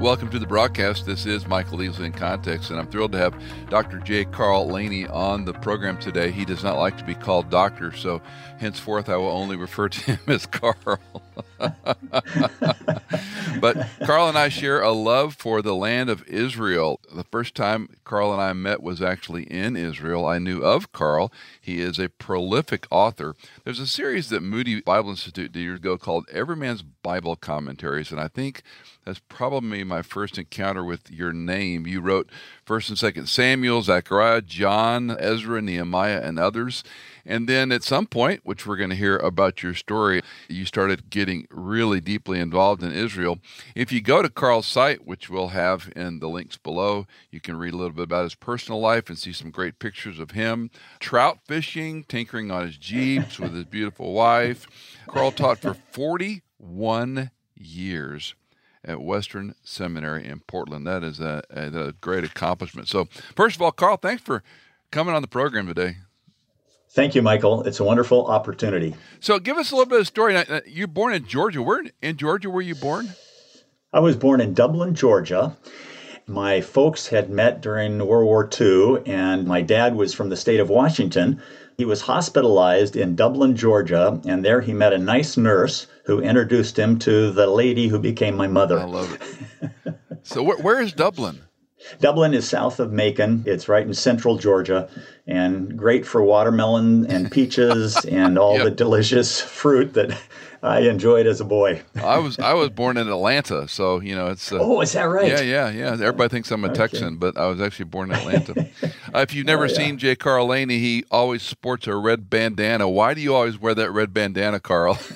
Welcome to the broadcast. This is Michael Easley in Context, and I'm thrilled to have Dr. J. Carl Laney on the program today. He does not like to be called doctor, so henceforth I will only refer to him as Carl. but Carl and I share a love for the land of Israel. The first time Carl and I met was actually in Israel. I knew of Carl. He is a prolific author. There's a series that Moody Bible Institute did years ago called Every Man's Bible Commentaries, and I think that's probably my first encounter with your name. You wrote First and Second Samuel, Zechariah, John, Ezra, Nehemiah, and others. And then at some point, which we're going to hear about your story, you started getting really deeply involved in Israel. If you go to Carl's site, which we'll have in the links below, you can read a little bit about his personal life and see some great pictures of him trout fishing, tinkering on his Jeeps with his beautiful wife. Carl taught for 41 years at Western Seminary in Portland. That is a, a, a, great accomplishment. So, first of all, Carl, thanks for coming on the program today. Thank you, Michael. It's a wonderful opportunity. So, give us a little bit of story. Uh, You're born in Georgia. Where in Georgia were you born? I was born in Dublin, Georgia. My folks had met during World War II, and my dad was from the state of Washington. He was hospitalized in Dublin, Georgia, and there he met a nice nurse who introduced him to the lady who became my mother. I love it. so, where, where is Dublin? Dublin is south of Macon. It's right in central Georgia and great for watermelon and peaches and all yep. the delicious fruit that I enjoyed as a boy. I was I was born in Atlanta, so you know it's. Uh, oh, is that right? Yeah, yeah, yeah. Everybody thinks I'm a okay. Texan, but I was actually born in Atlanta. uh, if you've never oh, yeah. seen J. Carl Laney, he always sports a red bandana. Why do you always wear that red bandana, Carl?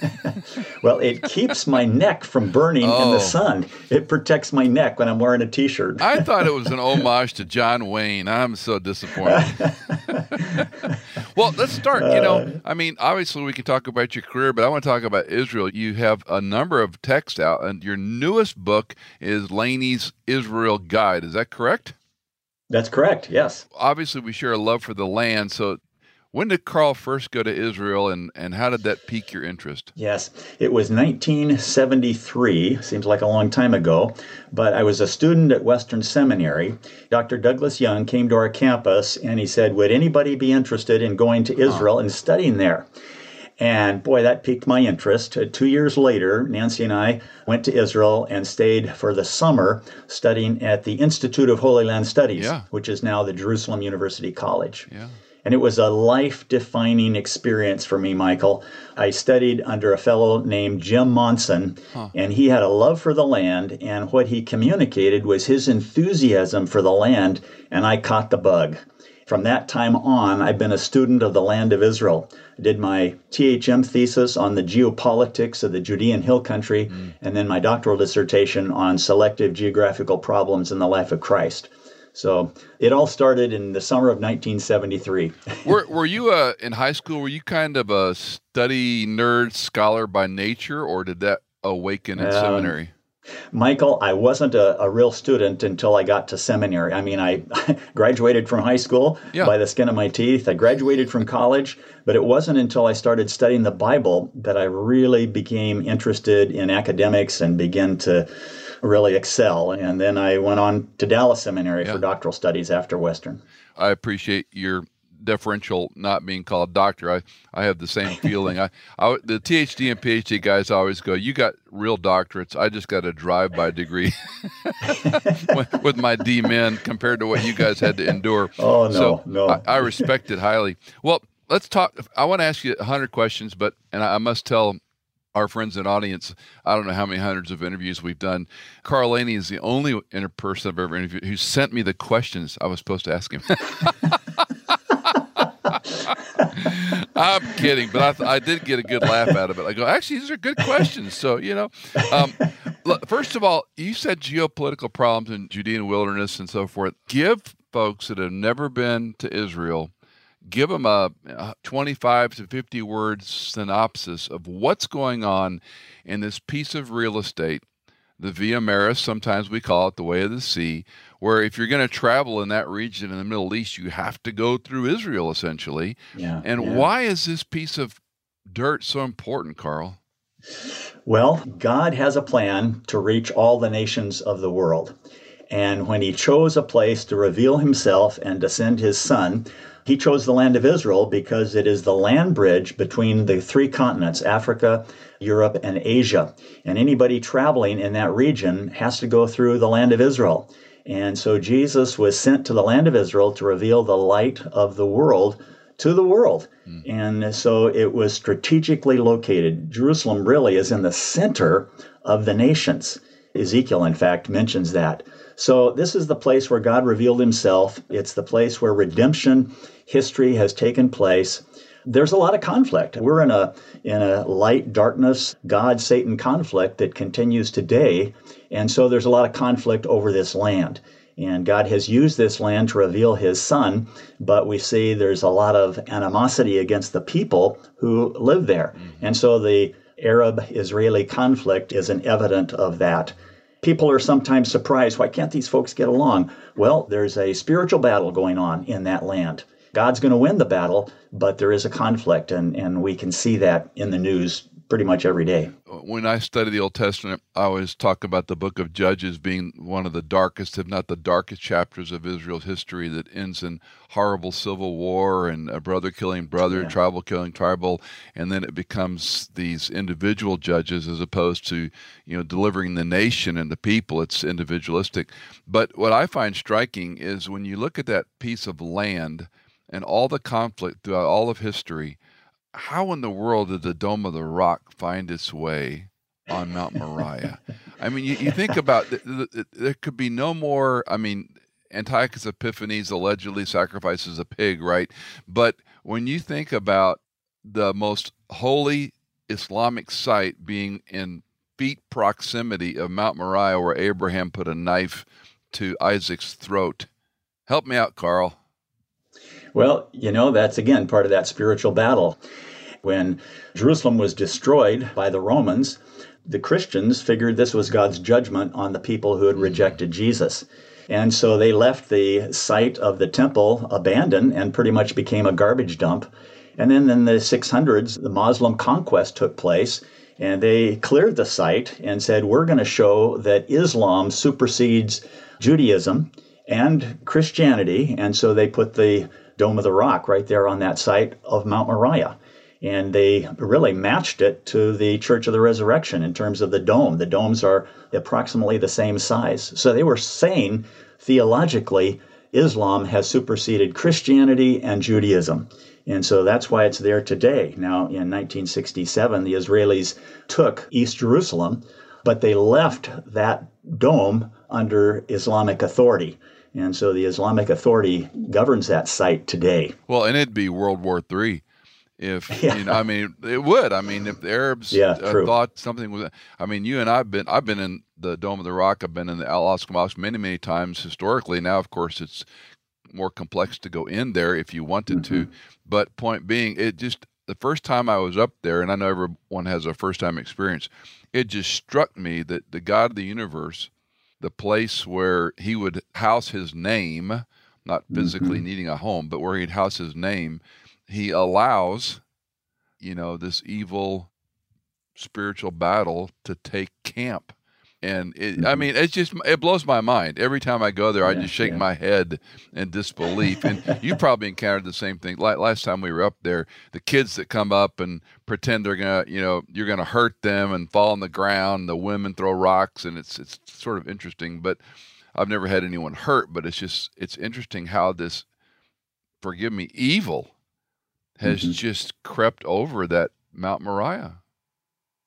well, it keeps my neck from burning oh. in the oh. sun. It protects my neck when I'm wearing a T-shirt. I thought it was an homage to John Wayne. I'm so disappointed. well, let's start. You know, uh. I mean, obviously we can talk about your career, but I want to talk about Israel, you have a number of texts out, and your newest book is Laney's Israel Guide. Is that correct? That's correct, yes. Obviously, we share a love for the land. So, when did Carl first go to Israel and, and how did that pique your interest? Yes, it was 1973, seems like a long time ago, but I was a student at Western Seminary. Dr. Douglas Young came to our campus and he said, Would anybody be interested in going to uh-huh. Israel and studying there? And boy, that piqued my interest. Uh, two years later, Nancy and I went to Israel and stayed for the summer studying at the Institute of Holy Land Studies, yeah. which is now the Jerusalem University College. Yeah. And it was a life defining experience for me, Michael. I studied under a fellow named Jim Monson, huh. and he had a love for the land. And what he communicated was his enthusiasm for the land, and I caught the bug. From that time on, I've been a student of the land of Israel. I did my THM thesis on the geopolitics of the Judean Hill Country, mm. and then my doctoral dissertation on selective geographical problems in the life of Christ. So it all started in the summer of 1973. were, were you uh, in high school? Were you kind of a study nerd scholar by nature, or did that awaken in um, seminary? Michael, I wasn't a, a, real student until I got to seminary. I mean, I graduated from high school yeah. by the skin of my teeth. I graduated from college, but it wasn't until I started studying the Bible that I really became interested in academics and began to really excel. And then I went on to Dallas Seminary yeah. for doctoral studies after Western. I appreciate your deferential not being called doctor. I, I have the same feeling. I, I the ThD and PhD guys always go, "You got real doctorates. I just got a drive-by degree with, with, my D.Min. compared to what you guys had to endure." Oh no, so no. I, I respect it highly. Well, let's talk. I want to ask you a hundred questions, but and I, I must tell our friends and audience, I don't know how many hundreds of interviews we've done. Carl Laney is the only person I've ever interviewed who sent me the questions I was supposed to ask him. I'm kidding, but I, I, did get a good laugh out of it. I go, actually, these are good questions. So, you know, um, first of all, you said geopolitical problems in Judean wilderness and so forth. Give folks that have never been to Israel, give them a 25 to 50 words synopsis of what's going on in this piece of real estate the Via Maris, sometimes we call it the Way of the Sea, where if you're going to travel in that region in the Middle East, you have to go through Israel essentially. Yeah, and yeah. why is this piece of dirt so important, Carl? Well, God has a plan to reach all the nations of the world. And when he chose a place to reveal himself and to send his son, he chose the land of Israel because it is the land bridge between the three continents Africa, Europe, and Asia. And anybody traveling in that region has to go through the land of Israel. And so Jesus was sent to the land of Israel to reveal the light of the world to the world. Mm. And so it was strategically located. Jerusalem really is in the center of the nations. Ezekiel, in fact, mentions that. So this is the place where God revealed himself. It's the place where redemption history has taken place. There's a lot of conflict. We're in a in a light darkness God Satan conflict that continues today. And so there's a lot of conflict over this land. And God has used this land to reveal his son, but we see there's a lot of animosity against the people who live there. Mm-hmm. And so the Arab Israeli conflict is an evident of that. People are sometimes surprised why can't these folks get along? Well, there's a spiritual battle going on in that land. God's going to win the battle, but there is a conflict, and, and we can see that in the news pretty much every day. Uh, when I study the Old Testament, I always talk about the book of Judges being one of the darkest, if not the darkest, chapters of Israel's history that ends in horrible civil war and a brother killing brother, yeah. tribal killing tribal, and then it becomes these individual judges as opposed to, you know, delivering the nation and the people. It's individualistic. But what I find striking is when you look at that piece of land and all the conflict throughout all of history how in the world did the Dome of the Rock find its way on Mount Moriah? I mean, you, you think about th- th- there could be no more. I mean, Antiochus Epiphanes allegedly sacrifices a pig, right? But when you think about the most holy Islamic site being in feet proximity of Mount Moriah, where Abraham put a knife to Isaac's throat, help me out, Carl. Well, you know, that's again part of that spiritual battle. When Jerusalem was destroyed by the Romans, the Christians figured this was God's judgment on the people who had rejected Jesus. And so they left the site of the temple abandoned and pretty much became a garbage dump. And then in the 600s, the Muslim conquest took place, and they cleared the site and said, We're going to show that Islam supersedes Judaism and Christianity. And so they put the Dome of the Rock right there on that site of Mount Moriah. And they really matched it to the Church of the Resurrection in terms of the dome. The domes are approximately the same size. So they were saying theologically, Islam has superseded Christianity and Judaism. And so that's why it's there today. Now, in 1967, the Israelis took East Jerusalem, but they left that dome under Islamic authority. And so the Islamic Authority governs that site today. Well, and it'd be World War III if yeah. you know, I mean, it would. I mean, if the Arabs yeah, uh, thought something was, I mean, you and I've been, I've been in the Dome of the Rock, I've been in the Al Aqsa Mosque many, many times historically. Now, of course, it's more complex to go in there if you wanted mm-hmm. to. But point being, it just the first time I was up there, and I know everyone has a first time experience. It just struck me that the God of the universe the place where he would house his name, not physically mm-hmm. needing a home, but where he'd house his name, he allows, you know, this evil spiritual battle to take camp and it, mm-hmm. I mean, it's just it blows my mind every time I go there. I just shake yeah. my head in disbelief. And you probably encountered the same thing. Like Last time we were up there, the kids that come up and pretend they're gonna, you know, you're gonna hurt them and fall on the ground. The women throw rocks, and it's it's sort of interesting. But I've never had anyone hurt. But it's just it's interesting how this, forgive me, evil has mm-hmm. just crept over that Mount Moriah.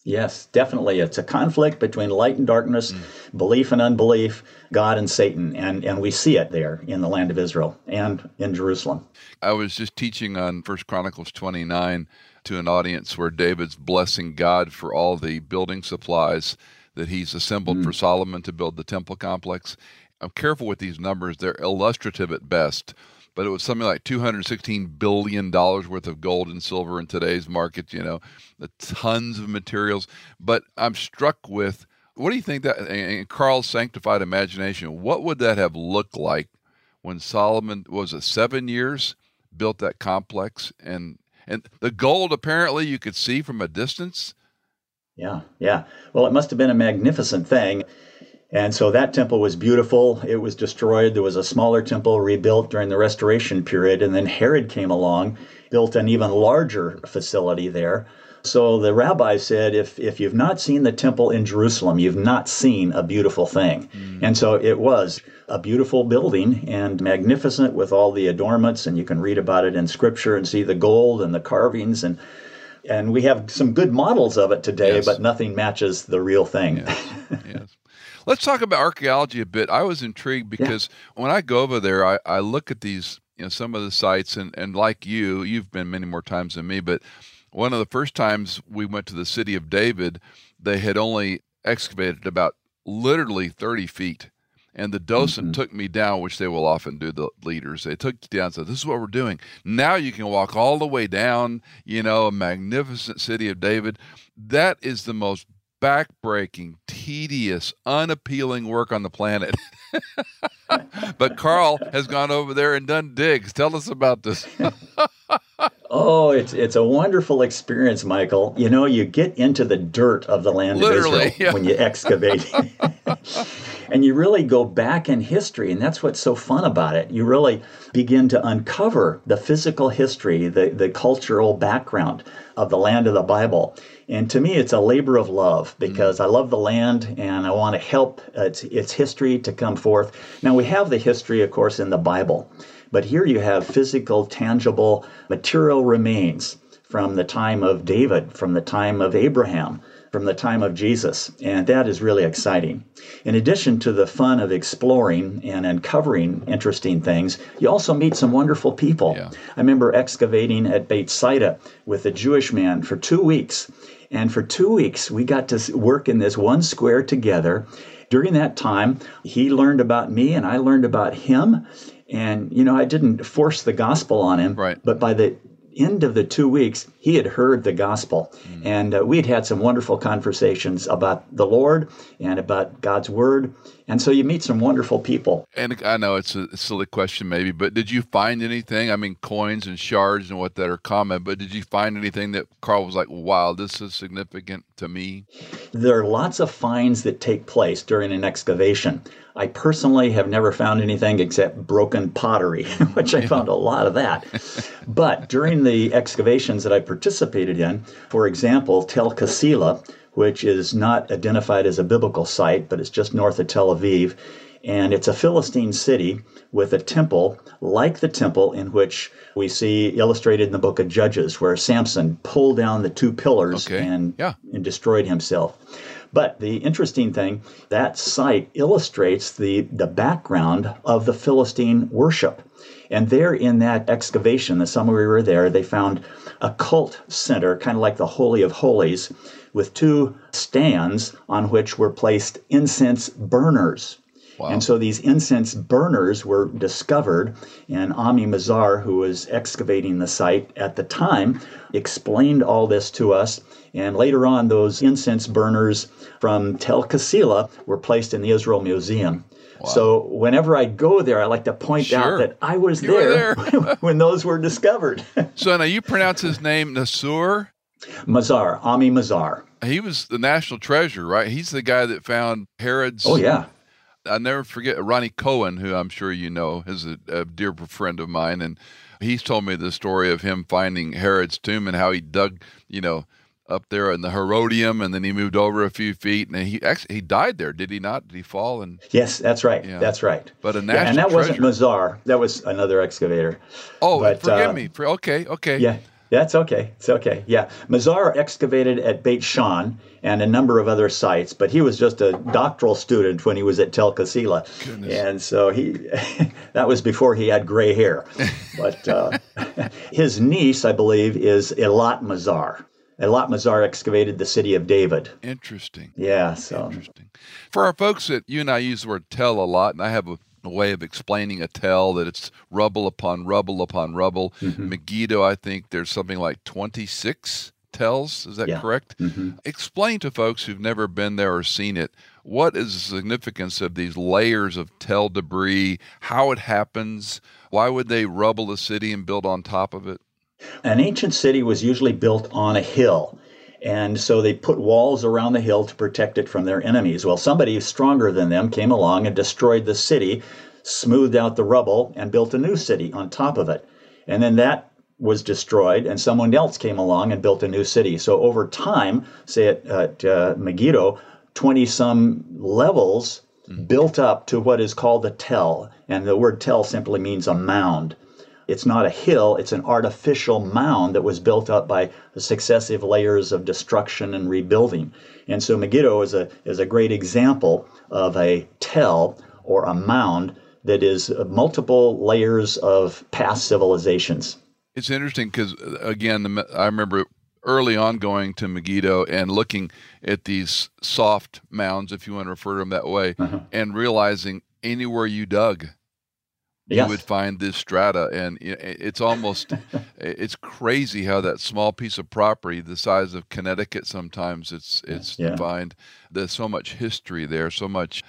Yes, definitely. It's a conflict between light and darkness, mm. belief and unbelief, God and Satan. And, and we see it there in the land of Israel and in Jerusalem. I was just teaching on First Chronicles 29 to an audience where David's blessing God for all the building supplies that he's assembled mm. for Solomon to build the temple complex. I'm careful with these numbers, they're illustrative at best but it was something like 216 billion dollars worth of gold and silver in today's market. You know, the tons of materials. But I'm struck with what do you think that in Carl's sanctified imagination? What would that have looked like when Solomon was it seven years built that complex and and the gold apparently you could see from a distance. Yeah, yeah. Well, it must have been a magnificent thing. And so that temple was beautiful. It was destroyed. There was a smaller temple rebuilt during the restoration period. And then Herod came along, built an even larger facility there. So the rabbi said, if, if you've not seen the temple in Jerusalem, you've not seen a beautiful thing. Mm. And so it was a beautiful building and magnificent with all the adornments. And you can read about it in scripture and see the gold and the carvings. And, and we have some good models of it today, yes. but nothing matches the real thing. Yes. yes. Let's talk about archaeology a bit. I was intrigued because yeah. when I go over there, I, I look at these, you know, some of the sites, and, and like you, you've been many more times than me, but one of the first times we went to the city of David, they had only excavated about literally 30 feet. And the docent mm-hmm. took me down, which they will often do, the leaders. They took you down and said, This is what we're doing. Now you can walk all the way down, you know, a magnificent city of David. That is the most backbreaking, tedious, unappealing work on the planet. but Carl has gone over there and done digs. Tell us about this. oh, it's it's a wonderful experience, Michael. You know, you get into the dirt of the land Literally, of Israel yeah. when you excavate. and you really go back in history and that's what's so fun about it you really begin to uncover the physical history the, the cultural background of the land of the bible and to me, it's a labor of love because mm-hmm. I love the land and I want to help its, its history to come forth. Now, we have the history, of course, in the Bible, but here you have physical, tangible, material remains from the time of David, from the time of Abraham, from the time of Jesus. And that is really exciting. In addition to the fun of exploring and uncovering interesting things, you also meet some wonderful people. Yeah. I remember excavating at Beit Saida with a Jewish man for two weeks. And for two weeks, we got to work in this one square together. During that time, he learned about me and I learned about him. And, you know, I didn't force the gospel on him. Right. But by the end of the two weeks, he had heard the gospel. Mm. And uh, we'd had some wonderful conversations about the Lord and about God's word. And so you meet some wonderful people. And I know it's a silly question, maybe, but did you find anything? I mean, coins and shards and what that are common, but did you find anything that Carl was like, wow, this is significant to me? There are lots of finds that take place during an excavation. I personally have never found anything except broken pottery, which I found a lot of that. but during the excavations that I participated in, for example, Tel Qasila, which is not identified as a biblical site, but it's just north of Tel Aviv. And it's a Philistine city with a temple like the temple in which we see illustrated in the book of Judges, where Samson pulled down the two pillars okay. and, yeah. and destroyed himself. But the interesting thing, that site illustrates the, the background of the Philistine worship. And there in that excavation, the summer we were there, they found a cult center, kind of like the Holy of Holies, with two stands on which were placed incense burners. Wow. And so these incense burners were discovered, and Ami Mazar, who was excavating the site at the time, explained all this to us. And later on, those incense burners from Tel Qasila were placed in the Israel Museum. Wow. So whenever I go there, I like to point sure. out that I was there, there. when those were discovered. so now you pronounce his name Nasur? Mazar, Ami Mazar. He was the national treasure, right? He's the guy that found Herod's. Oh yeah. I never forget Ronnie Cohen, who I'm sure you know, is a, a dear friend of mine, and he's told me the story of him finding Herod's tomb and how he dug, you know, up there in the Herodium, and then he moved over a few feet, and he actually he died there. Did he not? Did he fall? And yes, that's right. Yeah. That's right. But a national yeah, and that treasure. wasn't Mazar. That was another excavator. Oh, but, forgive uh, me. For, okay, okay. Yeah. That's okay. It's okay. Yeah. Mazar excavated at Beit Shan and a number of other sites, but he was just a doctoral student when he was at Tel Qasila. And so he, that was before he had gray hair. But uh, his niece, I believe, is Eilat Mazar. Eilat Mazar excavated the city of David. Interesting. Yeah. So interesting. For our folks that you and I use the word tell a lot, and I have a way of explaining a tell that it's rubble upon rubble upon rubble. Mm-hmm. Megiddo, I think there's something like 26 tells. Is that yeah. correct? Mm-hmm. Explain to folks who've never been there or seen it what is the significance of these layers of tell debris, how it happens, why would they rubble a city and build on top of it? An ancient city was usually built on a hill And so they put walls around the hill to protect it from their enemies. Well, somebody stronger than them came along and destroyed the city, smoothed out the rubble, and built a new city on top of it. And then that was destroyed, and someone else came along and built a new city. So over time, say at, at uh, Megiddo, 20 some levels mm-hmm. built up to what is called a tell. And the word tell simply means a mound. It's not a hill, it's an artificial mound that was built up by successive layers of destruction and rebuilding. And so Megiddo is a, is a great example of a tell or a mound that is multiple layers of past civilizations. It's interesting because, again, I remember early on going to Megiddo and looking at these soft mounds, if you want to refer to them that way, uh-huh. and realizing anywhere you dug, yes. you would find this strata and it's almost it's crazy how that small piece of property the size of connecticut sometimes it's it's yeah. defined there's so much history there so much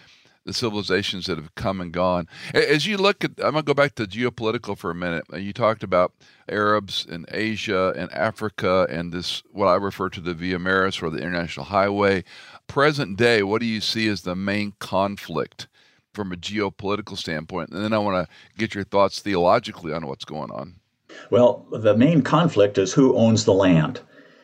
the civilizations that have come and gone as you look at i'm going to go back to geopolitical for a minute uh, you talked about arabs in asia and africa and this what i refer to the via maris or the international highway present day what do you see as the main conflict from a geopolitical standpoint. And then I want to get your thoughts theologically on what's going on. Well, the main conflict is who owns the land.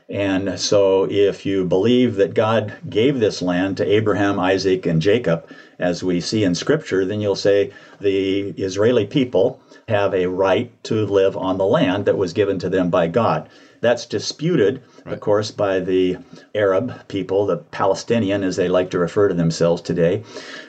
And so, if you believe that God gave this land to Abraham, Isaac, and Jacob, as we see in Scripture, then you'll say the Israeli people have a right to live on the land that was given to them by God. That's disputed, right. of course, by the Arab people, the Palestinian, as they like to refer to themselves today.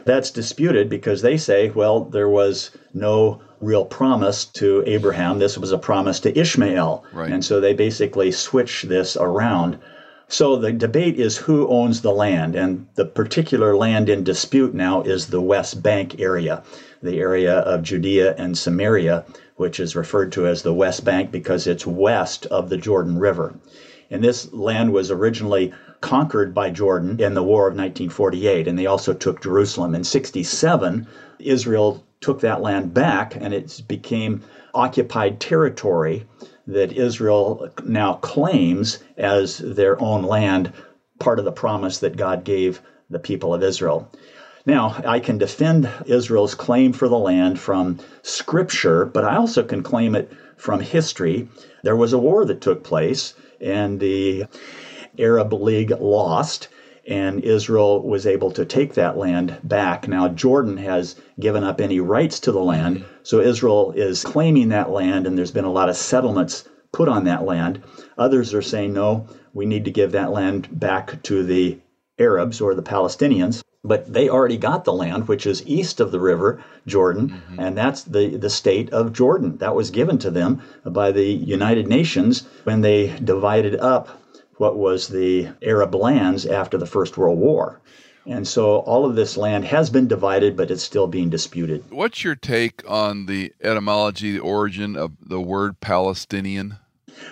That's disputed because they say, well, there was no real promise to Abraham. This was a promise to Ishmael. Right. And so they basically switch this around. So the debate is who owns the land, and the particular land in dispute now is the West Bank area, the area of Judea and Samaria, which is referred to as the West Bank because it's west of the Jordan River. And this land was originally conquered by Jordan in the War of 1948, and they also took Jerusalem. In 67, Israel took that land back, and it became occupied territory that Israel now claims as their own land, part of the promise that God gave the people of Israel. Now, I can defend Israel's claim for the land from scripture, but I also can claim it from history. There was a war that took place, and the Arab League lost, and Israel was able to take that land back. Now, Jordan has given up any rights to the land, so Israel is claiming that land, and there's been a lot of settlements put on that land. Others are saying, no, we need to give that land back to the Arabs or the Palestinians but they already got the land which is east of the river jordan mm-hmm. and that's the, the state of jordan that was given to them by the united nations when they divided up what was the arab lands after the first world war and so all of this land has been divided but it's still being disputed what's your take on the etymology the origin of the word palestinian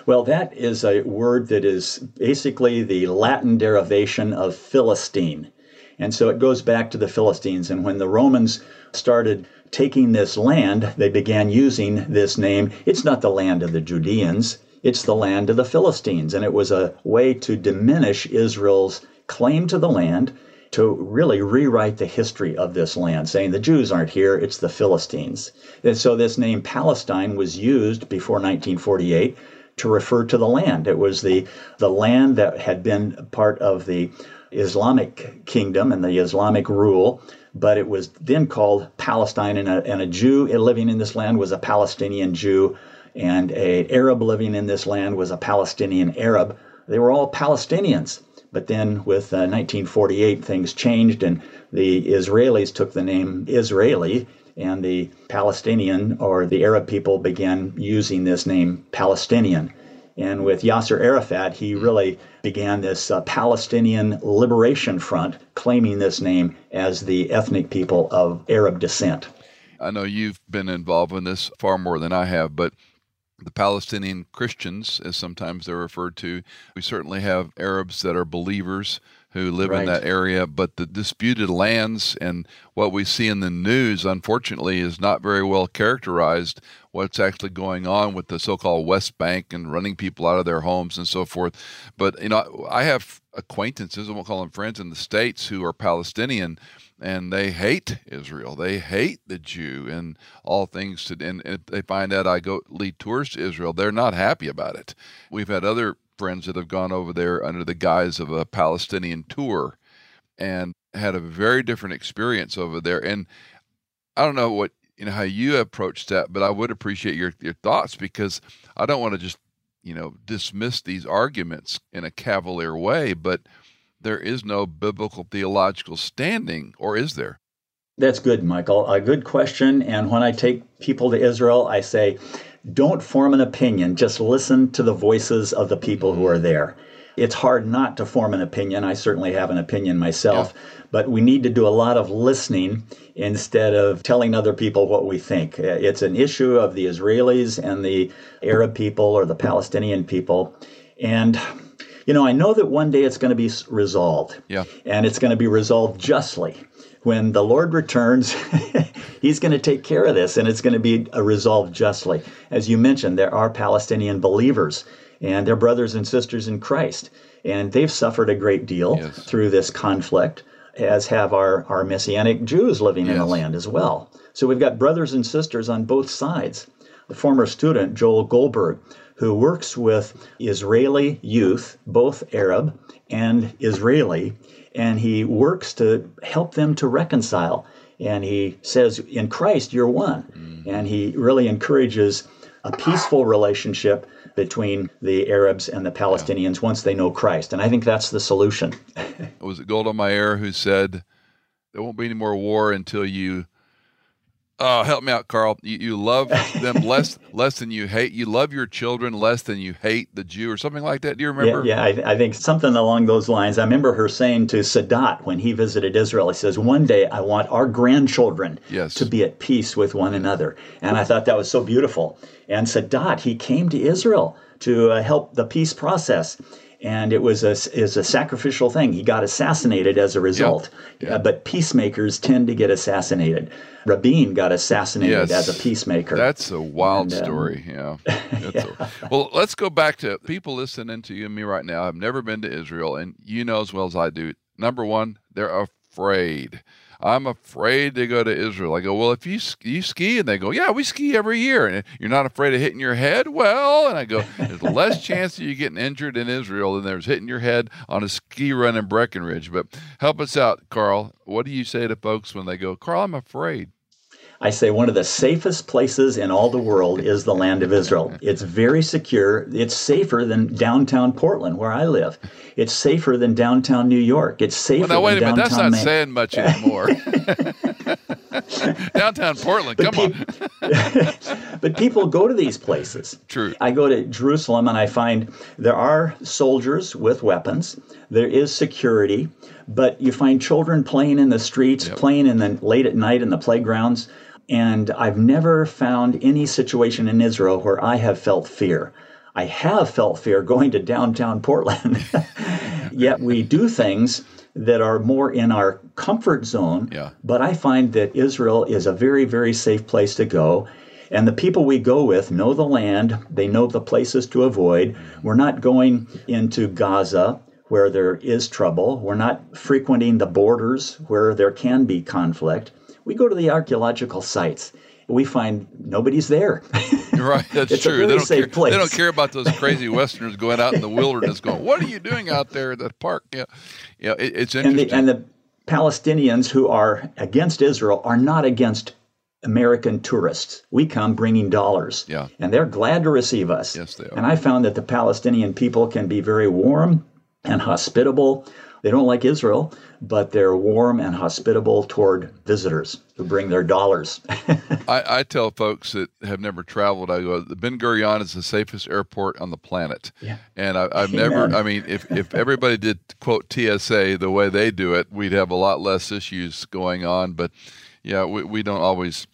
well, that is a word that is basically the Latin derivation of Philistine. And so it goes back to the Philistines. And when the Romans started taking this land, they began using this name. It's not the land of the Judeans, it's the land of the Philistines. And it was a way to diminish Israel's claim to the land, to really rewrite the history of this land, saying the Jews aren't here, it's the Philistines. And so this name Palestine was used before 1948 to refer to the land. It was the, the land that had been part of the Islamic kingdom and the Islamic rule, but it was then called Palestine, and a, and a Jew living in this land was a Palestinian Jew, and a Arab living in this land was a Palestinian Arab. They were all Palestinians. But then with uh, 1948, things changed, and the Israelis took the name Israeli, and the Palestinian or the Arab people began using this name Palestinian. And with Yasser Arafat, he really began this uh, Palestinian Liberation Front, claiming this name as the ethnic people of Arab descent. I know you've been involved in this far more than I have, but the Palestinian Christians, as sometimes they're referred to, we certainly have Arabs that are believers who live Right. in that area. But the disputed lands and what we see in the news, unfortunately, is not very well characterized. What's actually going on with the so-called West Bank and running people out of their homes and so forth. But you know, I have acquaintances, I won't call them friends, in the states who are Palestinian, and they hate Israel. They hate the Jew and all things. To, and, and they find out I go lead tours to Israel. They're not happy about it. We've had other friends that have gone over there under the guise of a Palestinian tour and had a very different experience over there. And I don't know what you know how you approach that, but I would appreciate your your thoughts because I don't want to just you know dismiss these arguments in a cavalier way, but there is no biblical theological standing, or is there? That's good, Michael. A good question. And when I take people to Israel, I say, don't form an opinion, just listen to the voices of the people who are there. It's hard not to form an opinion. I certainly have an opinion myself, but we need to do a lot of listening instead of telling other people what we think. It's an issue of the Israelis and the Arab people or the Palestinian people. And you know, I know that one day it's going to be resolved. Yeah. And it's going to be resolved justly. When the Lord returns, He's going to take care of this and it's going to be resolved justly. As you mentioned, there are Palestinian believers and they're brothers and sisters in Christ. And they've suffered a great deal Yes. through this conflict, as have our, our Messianic Jews living in the land as well. So we've got brothers and sisters on both sides. The former student, Joel Goldberg, who works with Israeli youth, both Arab and Israeli, and he works to help them to reconcile. And he says, In Christ, you're one. Mm. And he really encourages a peaceful relationship between the Arabs and the Palestinians once they know Christ. And I think that's the solution. Was it Golda Meir who said there won't be any more war until you? Oh, help me out, Carl. You, you love them less less than you hate. You love your children less than you hate the Jew, or something like that. Do you remember? Yeah, yeah I, I think something along those lines. I remember her saying to Sadat when he visited Israel, he says, One day I want our grandchildren Yes. to be at peace with one another. And I thought that was so beautiful. And Sadat, he came to Israel to uh, help the peace process. And it was a, is a sacrificial thing. He got assassinated as a result. Yeah. Uh, but peacemakers tend to get assassinated. Rabin got assassinated Yes. as a peacemaker. That's a wild And, um, story. Yeah. That's a- well, let's go back to people listening to you and me right now. I've never been to Israel, and you know as well as I do. Number one, they're afraid. I'm afraid to go to Israel. I go, well, if you you ski, and they go, yeah, we ski every year, and you're not afraid of hitting your head. Well, and I go, there's less chance of you getting injured in Israel than there's hitting your head on a ski run in Breckenridge. But help us out, Carl. What do you say to folks when they go, Carl, I'm afraid? I say one of the safest places in all the world is the land of Israel. It's very secure. It's safer than downtown Portland, where I live. It's safer than downtown New York. It's safer Well, now wait a than minute. That's not saying much anymore. Downtown Portland, come on. but people go to these places. True. I go to Jerusalem and I find there are soldiers with weapons. There is security, but you find children playing in the streets, playing in the late at night in the playgrounds. And I've never found any situation in Israel where I have felt fear. I have felt fear going to downtown Portland. Yet we do things that are more in our comfort zone. Yeah. But I find that Israel is a very, very safe place to go. And the people we go with know the land, they know the places to avoid. Mm-hmm. We're not going into Gaza where there is trouble, we're not frequenting the borders where there can be conflict. We go to the archaeological sites. We find nobody's there. Right. That's It's a true. they don't safe care. place. They don't care about those crazy Westerners going out in the wilderness, going, "What are you doing out there at the park?" Yeah, yeah. It, it's and interesting. the, and the Palestinians who are against Israel are not against American tourists. We come bringing dollars. Yeah. And they're glad to receive us. Yes, they are. And I found that the Palestinian people can be very warm and hospitable. They don't like Israel, but they're warm and hospitable toward visitors who bring their dollars. I, I tell folks that have never traveled, I go, the Ben Gurion is the safest airport on the planet. Yeah. And I, I've never, I mean, if, if everybody did quote TSA the way they do it, we'd have a lot less issues going on. But yeah, we, we don't always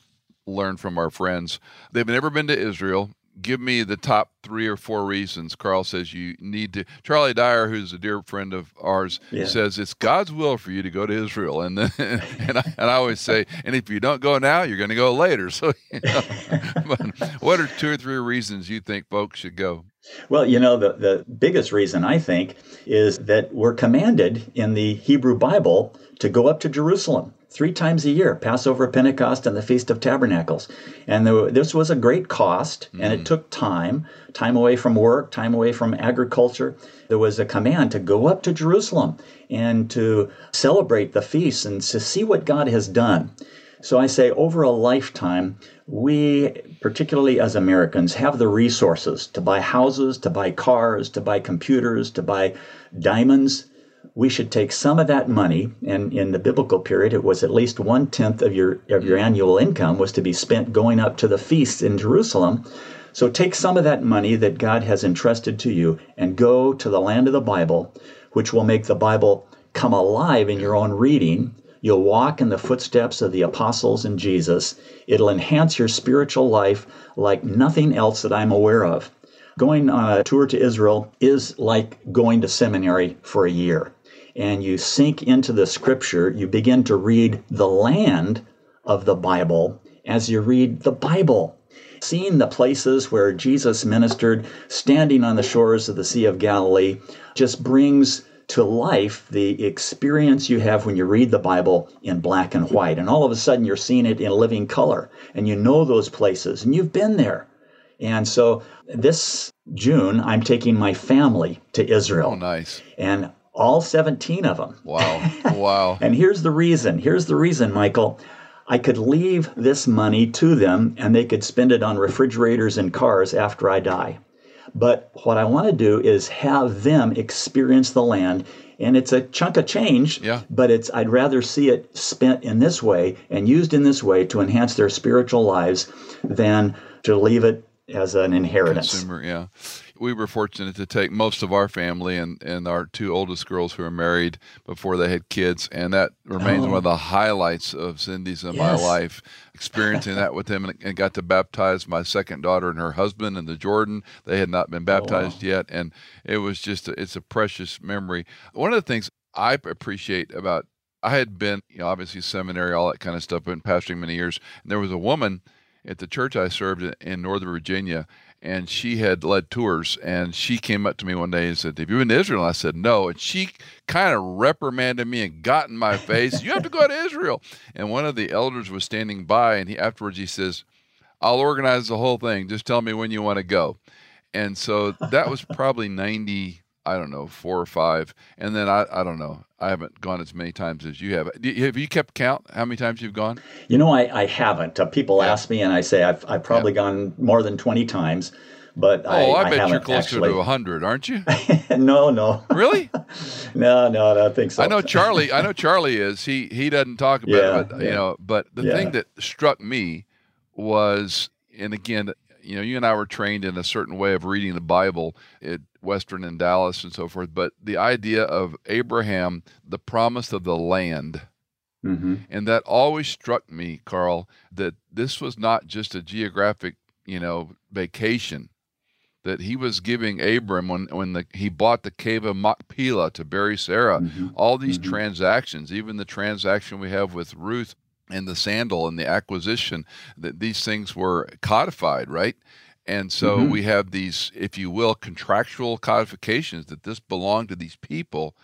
learn from our friends. They've never been to Israel. Give me the top three or four reasons Carl says you need to. Charlie Dyer, who's a dear friend of ours, yeah. says it's God's will for you to go to Israel, and then, and, I, and I always say, and if you don't go now, you're going to go later. So, you know, what are two or three reasons you think folks should go? Well, you know, the, the biggest reason I think is that we're commanded in the Hebrew Bible to go up to Jerusalem three times a year Passover, Pentecost, and the Feast of Tabernacles. And this was a great cost, mm-hmm. and it mm. took time time away from work, time away from agriculture. There was a command to go up to Jerusalem and to celebrate the feast and to see what God has done. So I say, over a lifetime, we, particularly as Americans, have the resources to buy houses, to buy cars, to buy computers, to buy diamonds. We should take some of that money, and in the biblical period, it was at least one tenth of your of your annual income was to be spent going up to the feasts in Jerusalem. So take some of that money that God has entrusted to you and go to the land of the Bible, which will make the Bible come alive in your own reading You'll walk in the footsteps of the apostles and Jesus. It'll enhance your spiritual life like nothing else that I'm aware of. Going on a tour to Israel is like going to seminary for a year. And you sink into the scripture, you begin to read the land of the Bible as you read the Bible seeing the places where Jesus ministered, standing on the shores of the Sea of Galilee, just brings to life the experience you have when you read the Bible in black and white. And all of a sudden, you're seeing it in living color, and you know those places, and you've been there. And so this June, I'm taking my family to Israel. Oh, nice. And all 17 of them. Wow. Wow. and here's the reason. Here's the reason, Michael. I could leave this money to them and they could spend it on refrigerators and cars after I die. But what I want to do is have them experience the land. And it's a chunk of change, yeah. but it's I'd rather see it spent in this way and used in this way to enhance their spiritual lives than to leave it as an inheritance. Consumer, yeah we were fortunate to take most of our family and, and our two oldest girls who are married before they had kids, and that remains oh. one of the highlights of Cindy's and yes. my life. Experiencing that with them, and, and, got to baptize my second daughter and her husband in the Jordan. They had not been baptized oh, wow. yet, and it was just a, it's a precious memory. One of the things I appreciate about I had been, you know, obviously seminary, all that kind of stuff, been pastoring many years, and there was a woman at the church I served in, Northern Virginia and she had led tours and she came up to me one day and said have you been to israel? And i said no and she kind of reprimanded me and got in my face you have to go to israel. And one of the elders was standing by and he afterwards he says i'll organize the whole thing. Just tell me when you want to go. And so that was probably 90 I don't know, four or five. And then I, I don't know. I haven't gone as many times as you have. Have you kept count how many times you've gone? You know, I, I haven't. Uh, people yeah. ask me, and I say I've, I've probably yeah. gone more than 20 times. But oh, I, I bet I you're closer actually... to 100, aren't you? no, no. Really? no, no, I don't think so. I know Charlie. I know Charlie is. He he doesn't talk about yeah, it, but, you know. But the thing that struck me was, and again, you know, you and I were trained in a certain way of reading the Bible at Western and Dallas and so forth, but the idea of Abraham, the promise of the land. Mm-hmm. And that always struck me, Carl, that this was not just a geographic, you know, vacation. That he was giving Abram when when the, he bought the cave of Machpelah to bury Sarah, mm-hmm. all these mm-hmm. transactions, even the transaction we have with Ruth and the sandal and the acquisition that these things were codified right and so mm-hmm. we have these if you will contractual codifications that this belonged to these people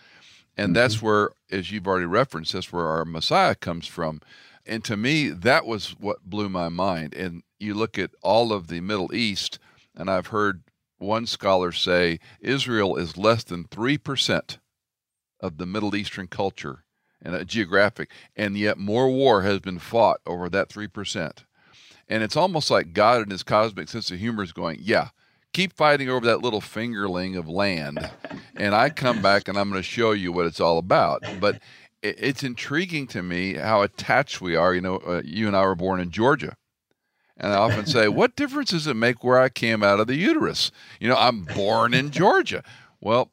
and mm-hmm. that's where as you've already referenced that's where our messiah comes from and to me that was what blew my mind and you look at all of the middle east and i've heard one scholar say israel is less than 3% of the middle eastern culture and a geographic, and yet more war has been fought over that 3%. And it's almost like God in his cosmic sense of humor is going, yeah, keep fighting over that little fingerling of land, and I come back and I'm going to show you what it's all about. But it's intriguing to me how attached we are. You know, uh, you and I were born in Georgia. And I often say, what difference does it make where I came out of the uterus? You know, I'm born in Georgia. Well,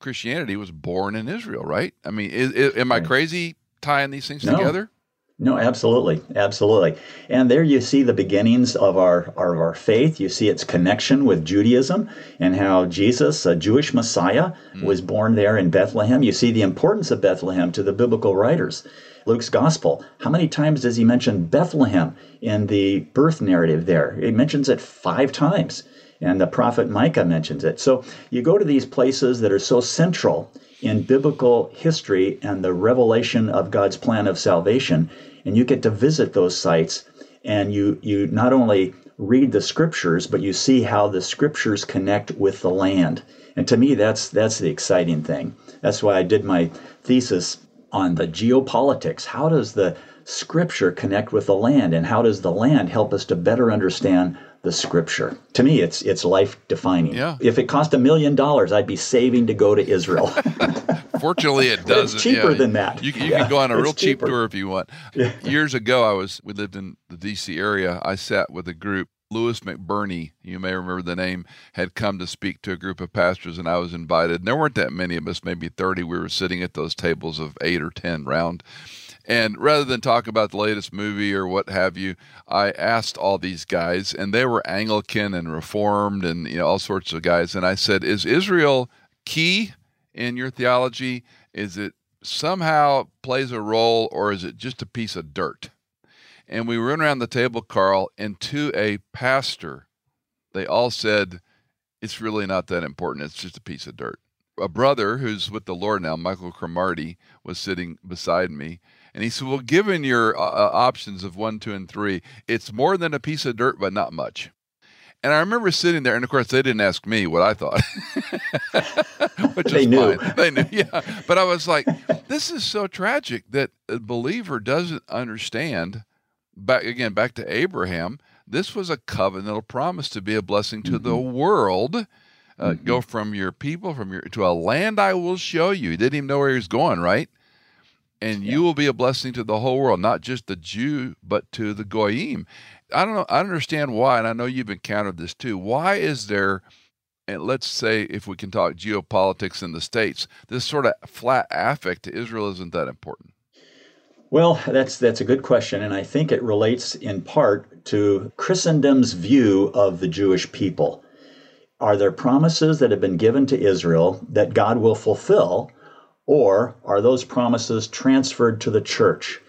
Christianity was born in Israel, right? I mean, is, is, am I crazy tying these things no. together? No, absolutely, absolutely. And there you see the beginnings of our, our, our faith. You see its connection with Judaism and how Jesus, a Jewish Messiah, mm. was born there in Bethlehem. You see the importance of Bethlehem to the biblical writers. Luke's gospel, how many times does he mention Bethlehem in the birth narrative there? He mentions it five times. And the prophet Micah mentions it. So you go to these places that are so central in biblical history and the revelation of God's plan of salvation, and you get to visit those sites and you you not only read the scriptures but you see how the scriptures connect with the land. And to me that's that's the exciting thing. That's why i did my thesis on the geopolitics. How does the scripture connect with the land and how does the land help us to better understand the scripture to me it's it's life defining yeah. if it cost a million dollars i'd be saving to go to israel Fortunately, it doesn't. It's cheaper yeah, than that. You, you yeah, can go on a real cheap cheaper. tour if you want. Years ago, I was we lived in the D.C. area. I sat with a group. Louis McBurney, you may remember the name, had come to speak to a group of pastors, and I was invited. And there weren't that many of us, maybe 30. We were sitting at those tables of eight or 10 round. And rather than talk about the latest movie or what have you, I asked all these guys, and they were Anglican and Reformed and you know all sorts of guys. And I said, "Is Israel key in your theology? Is it somehow plays a role, or is it just a piece of dirt?" And we went around the table, Carl, and to a pastor, they all said, "It's really not that important. It's just a piece of dirt." A brother who's with the Lord now, Michael Cromartie, was sitting beside me and he said, Well, given your uh, uh, options of one, two, and three, it's more than a piece of dirt, but not much. And I remember sitting there, and of course, they didn't ask me what I thought, which they is knew. fine. They knew, yeah. But I was like, this is so tragic that a believer doesn't understand. Back again, back to Abraham. This was a covenantal promise to be a blessing to mm-hmm. the world. Uh, mm-hmm. Go from your people, from your to a land I will show you. He didn't even know where he was going, right? And you will be a blessing to the whole world, not just the Jew, but to the goyim. I don't know. I understand why, and I know you've encountered this too. Why is there, and let's say if we can talk geopolitics in the states, this sort of flat affect to Israel isn't that important? Well, that's that's a good question, and I think it relates in part to Christendom's view of the Jewish people. Are there promises that have been given to Israel that God will fulfill? Or are those promises transferred to the church?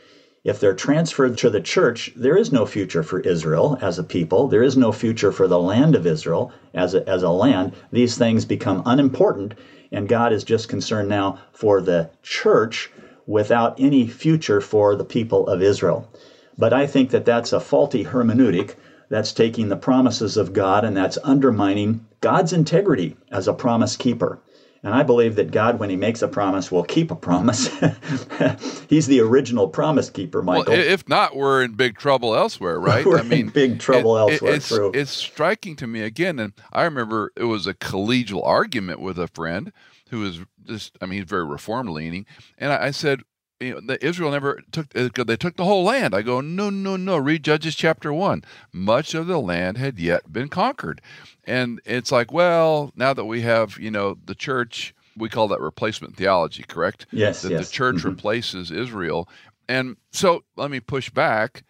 If they're transferred to the church, there is no future for Israel as a people. There is no future for the land of Israel as a, as a land. These things become unimportant, and God is just concerned now for the church without any future for the people of Israel. But I think that that's a faulty hermeneutic. That's taking the promises of God and that's undermining God's integrity as a promise keeper. And I believe that God, when He makes a promise, will keep a promise. He's the original promise keeper, Michael. Well, if not, we're in big trouble elsewhere, right? we're I mean, in big trouble it, elsewhere. It's, true. it's striking to me again, and I remember it was a collegial argument with a friend who was just, I mean, he's very reform leaning, and I, I said, you know, Israel never took uh, they took the whole land. I go, no, no, no. Read Judges chapter one. Much of the land had yet been conquered, and it's like, well, now that we have, you know, the church, we call that replacement theology, correct? Yes. That yes. the church mm-hmm. replaces Israel, and so let me push back.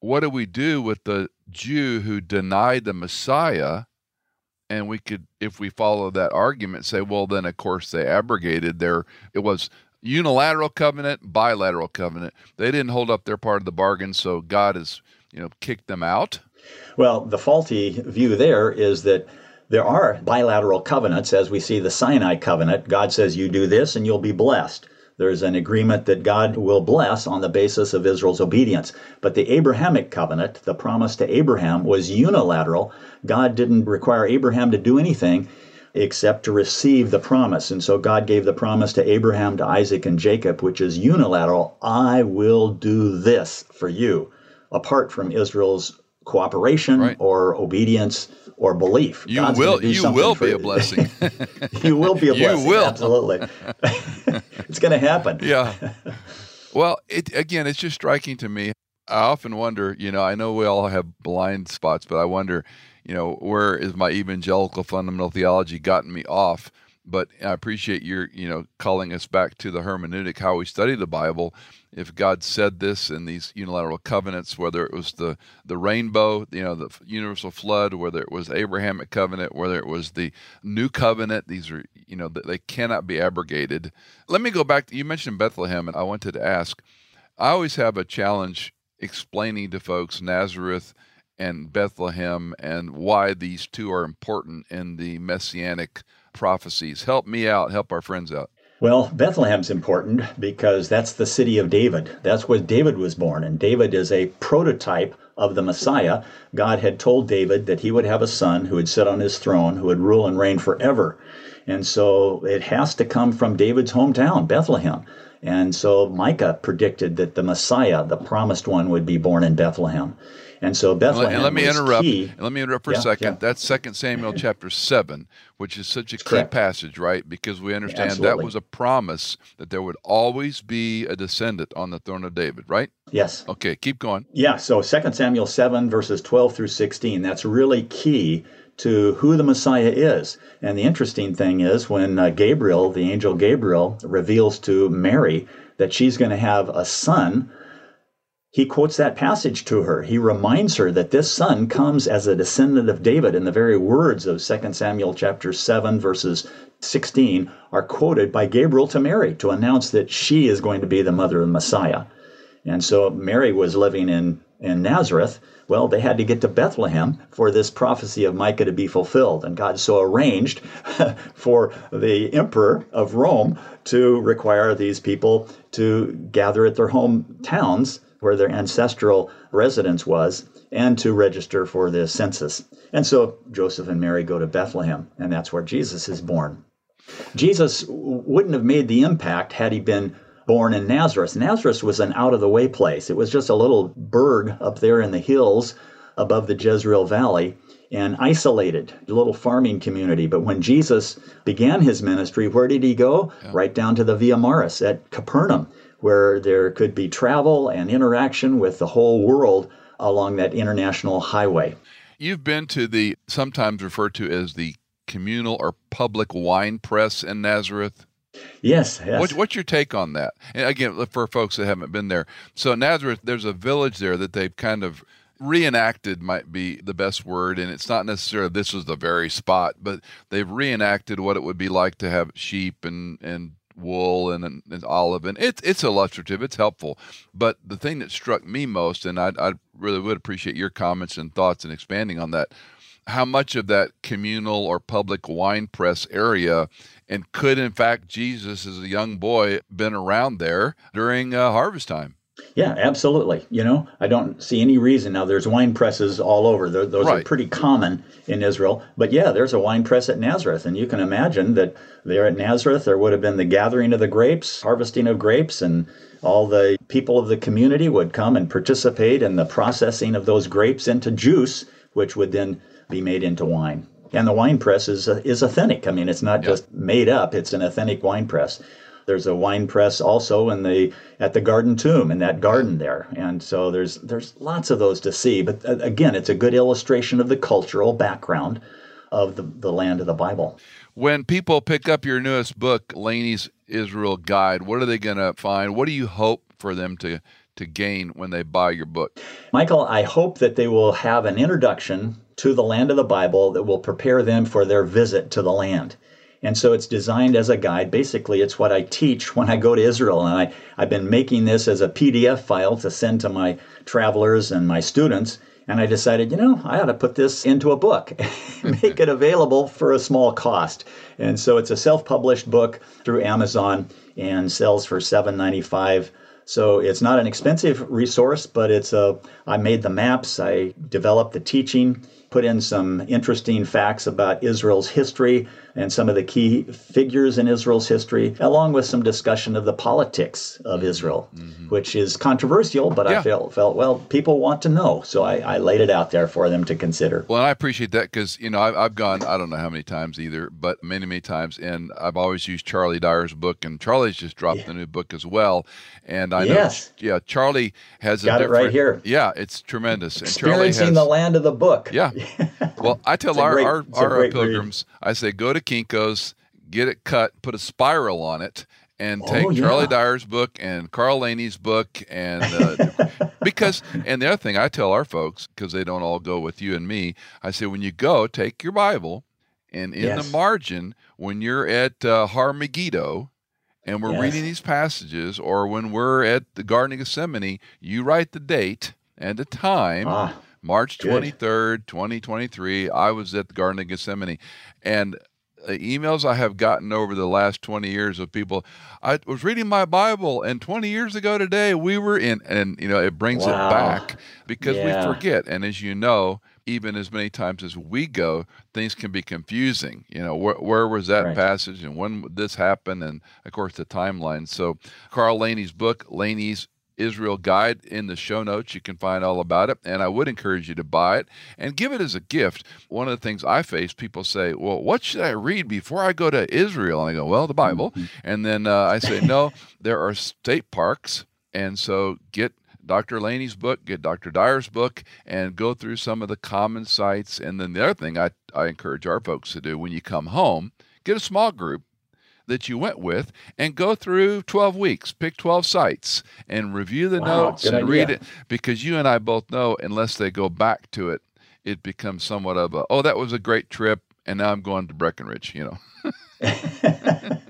What do we do with the Jew who denied the Messiah? And we could, if we follow that argument, say, well, then of course they abrogated their. It was unilateral covenant, bilateral covenant. They didn't hold up their part of the bargain, so God has, you know, kicked them out. Well, the faulty view there is that there are bilateral covenants, as we see the Sinai covenant. God says, You do this and you'll be blessed. There's an agreement that God will bless on the basis of Israel's obedience. But the Abrahamic covenant, the promise to Abraham, was unilateral. God didn't require Abraham to do anything except to receive the promise. And so God gave the promise to Abraham, to Isaac, and Jacob, which is unilateral I will do this for you, apart from Israel's cooperation right. or obedience or belief. You God's will you will be a blessing. you will be a blessing. You will. Absolutely. it's going to happen. Yeah. Well, it again, it's just striking to me. I often wonder, you know, I know we all have blind spots, but I wonder, you know, where is my evangelical fundamental theology gotten me off? but I appreciate your, you know, calling us back to the hermeneutic, how we study the Bible. If God said this in these unilateral covenants, whether it was the the rainbow, you know, the universal flood, whether it was the Abrahamic covenant, whether it was the new covenant, these are, you know, they cannot be abrogated. Let me go back. You mentioned Bethlehem, and I wanted to ask. I always have a challenge explaining to folks Nazareth and Bethlehem and why these two are important in the messianic prophecies. Help me out, help our friends out. Well, Bethlehem's important because that's the city of David. That's where David was born, and David is a prototype of the Messiah. God had told David that he would have a son who would sit on his throne, who would rule and reign forever. And so it has to come from David's hometown, Bethlehem. And so Micah predicted that the Messiah, the promised one, would be born in Bethlehem. And so Bethlehem. And let me interrupt. Key. let me interrupt for yeah, a second. Yeah. That's Second Samuel chapter seven, which is such a key Correct. passage, right? Because we understand Absolutely. that was a promise that there would always be a descendant on the throne of David, right? Yes. Okay, keep going. Yeah. So Second Samuel seven verses twelve through sixteen. That's really key to who the Messiah is. And the interesting thing is when uh, Gabriel, the angel Gabriel, reveals to Mary that she's going to have a son, he quotes that passage to her. He reminds her that this son comes as a descendant of David, and the very words of 2 Samuel chapter 7 verses 16 are quoted by Gabriel to Mary to announce that she is going to be the mother of the Messiah. And so Mary was living in, in Nazareth, well, they had to get to Bethlehem for this prophecy of Micah to be fulfilled. And God so arranged for the emperor of Rome to require these people to gather at their hometowns where their ancestral residence was and to register for the census. And so Joseph and Mary go to Bethlehem, and that's where Jesus is born. Jesus wouldn't have made the impact had he been born in Nazareth. Nazareth was an out of the way place. It was just a little burg up there in the hills above the Jezreel Valley and isolated, a little farming community. But when Jesus began his ministry, where did he go? Yeah. Right down to the Via Maris at Capernaum, where there could be travel and interaction with the whole world along that international highway. You've been to the sometimes referred to as the communal or public wine press in Nazareth. Yes. yes. What, what's your take on that? And again, for folks that haven't been there, so Nazareth, there's a village there that they've kind of reenacted might be the best word and it's not necessarily this is the very spot but they've reenacted what it would be like to have sheep and and wool and, and olive and it's it's illustrative it's helpful. But the thing that struck me most and I, I really would appreciate your comments and thoughts and expanding on that how much of that communal or public wine press area and could in fact Jesus as a young boy been around there during uh, harvest time yeah, absolutely. You know, I don't see any reason now. There's wine presses all over. Those right. are pretty common in Israel. But yeah, there's a wine press at Nazareth, and you can imagine that there at Nazareth there would have been the gathering of the grapes, harvesting of grapes, and all the people of the community would come and participate in the processing of those grapes into juice, which would then be made into wine. And the wine press is is authentic. I mean, it's not yep. just made up; it's an authentic wine press. There's a wine press also in the at the Garden Tomb in that garden there, and so there's there's lots of those to see. But uh, again, it's a good illustration of the cultural background of the, the land of the Bible. When people pick up your newest book, Laney's Israel Guide, what are they going to find? What do you hope for them to to gain when they buy your book? Michael, I hope that they will have an introduction to the land of the Bible that will prepare them for their visit to the land. And so it's designed as a guide. Basically, it's what I teach when I go to Israel. And I, I've been making this as a PDF file to send to my travelers and my students. And I decided, you know, I ought to put this into a book, make it available for a small cost. And so it's a self published book through Amazon and sells for $7.95 so it's not an expensive resource, but it's a. I made the maps, I developed the teaching, put in some interesting facts about Israel's history and some of the key figures in Israel's history, along with some discussion of the politics of Israel, mm-hmm. which is controversial, but yeah. I felt felt well people want to know, so I, I, laid it out there for them to consider. Well, I appreciate that because you know I've, I've gone I don't know how many times either, but many many times, and I've always used Charlie Dyer's book, and Charlie's just dropped yeah. the new book as well, and I yes. know, yeah, Charlie has got it right here. Yeah, it's tremendous. And Experiencing has, the land of the book. Yeah. well, I tell our, great, our, our pilgrims, read. I say, go to Kinko's, get it cut, put a spiral on it, and take Oh, yeah. Charlie Dyer's book and Carl Laney's book, and uh, because and the other thing I tell our folks because they don't all go with you and me, I say when you go, take your Bible, and in Yes. the margin when you're at uh, Har Megiddo, and we're Yes. reading these passages, or when we're at the Garden of Gethsemane, you write the date and the time. Ah, March Good. 23rd, 2023, I was at the Garden of Gethsemane. And uh, emails I have gotten over the last 20 years of people, I was reading my Bible, and 20 years ago today, we were in, and, you know, it brings Wow. it back because Yeah. we forget. And as you know, even as many times as we go, things can be confusing. You know, where, where was that Right. passage and when this happened? And of course, the timeline. So, Carl Laney's book, Laney's Israel Guide in the show notes. You can find all about it. And I would encourage you to buy it and give it as a gift. One of the things I face, people say, Well, what should I read before I go to Israel? And I go, Well, the Bible. And then uh, I say, No, there are state parks. And so get Dr. Laney's book, get Dr. Dyer's book, and go through some of the common sites. And then the other thing I, I encourage our folks to do when you come home, get a small group that you went with and go through 12 weeks pick 12 sites and review the Wow, notes and read it because you and i both know unless they go back to it it becomes somewhat of a oh that was a great trip and now i'm going to breckenridge you know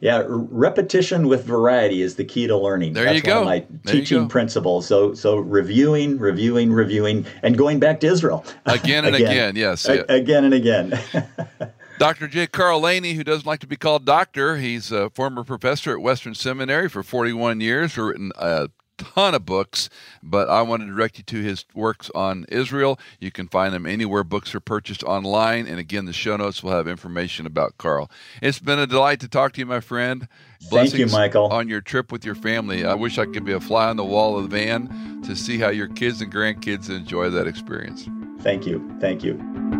yeah, repetition with variety is the key to learning. There That's you go. One of my There teaching principles. So, so reviewing, reviewing, reviewing, and going back to Israel again and again, yes A- again and again. Dr. J. Carl Laney, who doesn't like to be called doctor, he's a former professor at Western Seminary for 41 years, written a ton of books, but I want to direct you to his works on Israel. You can find them anywhere books are purchased online. And again, the show notes will have information about Carl. It's been a delight to talk to you, my friend. Thank you, Michael. On your trip with your family. I wish I could be a fly on the wall of the van to see how your kids and grandkids enjoy that experience. Thank you. Thank you.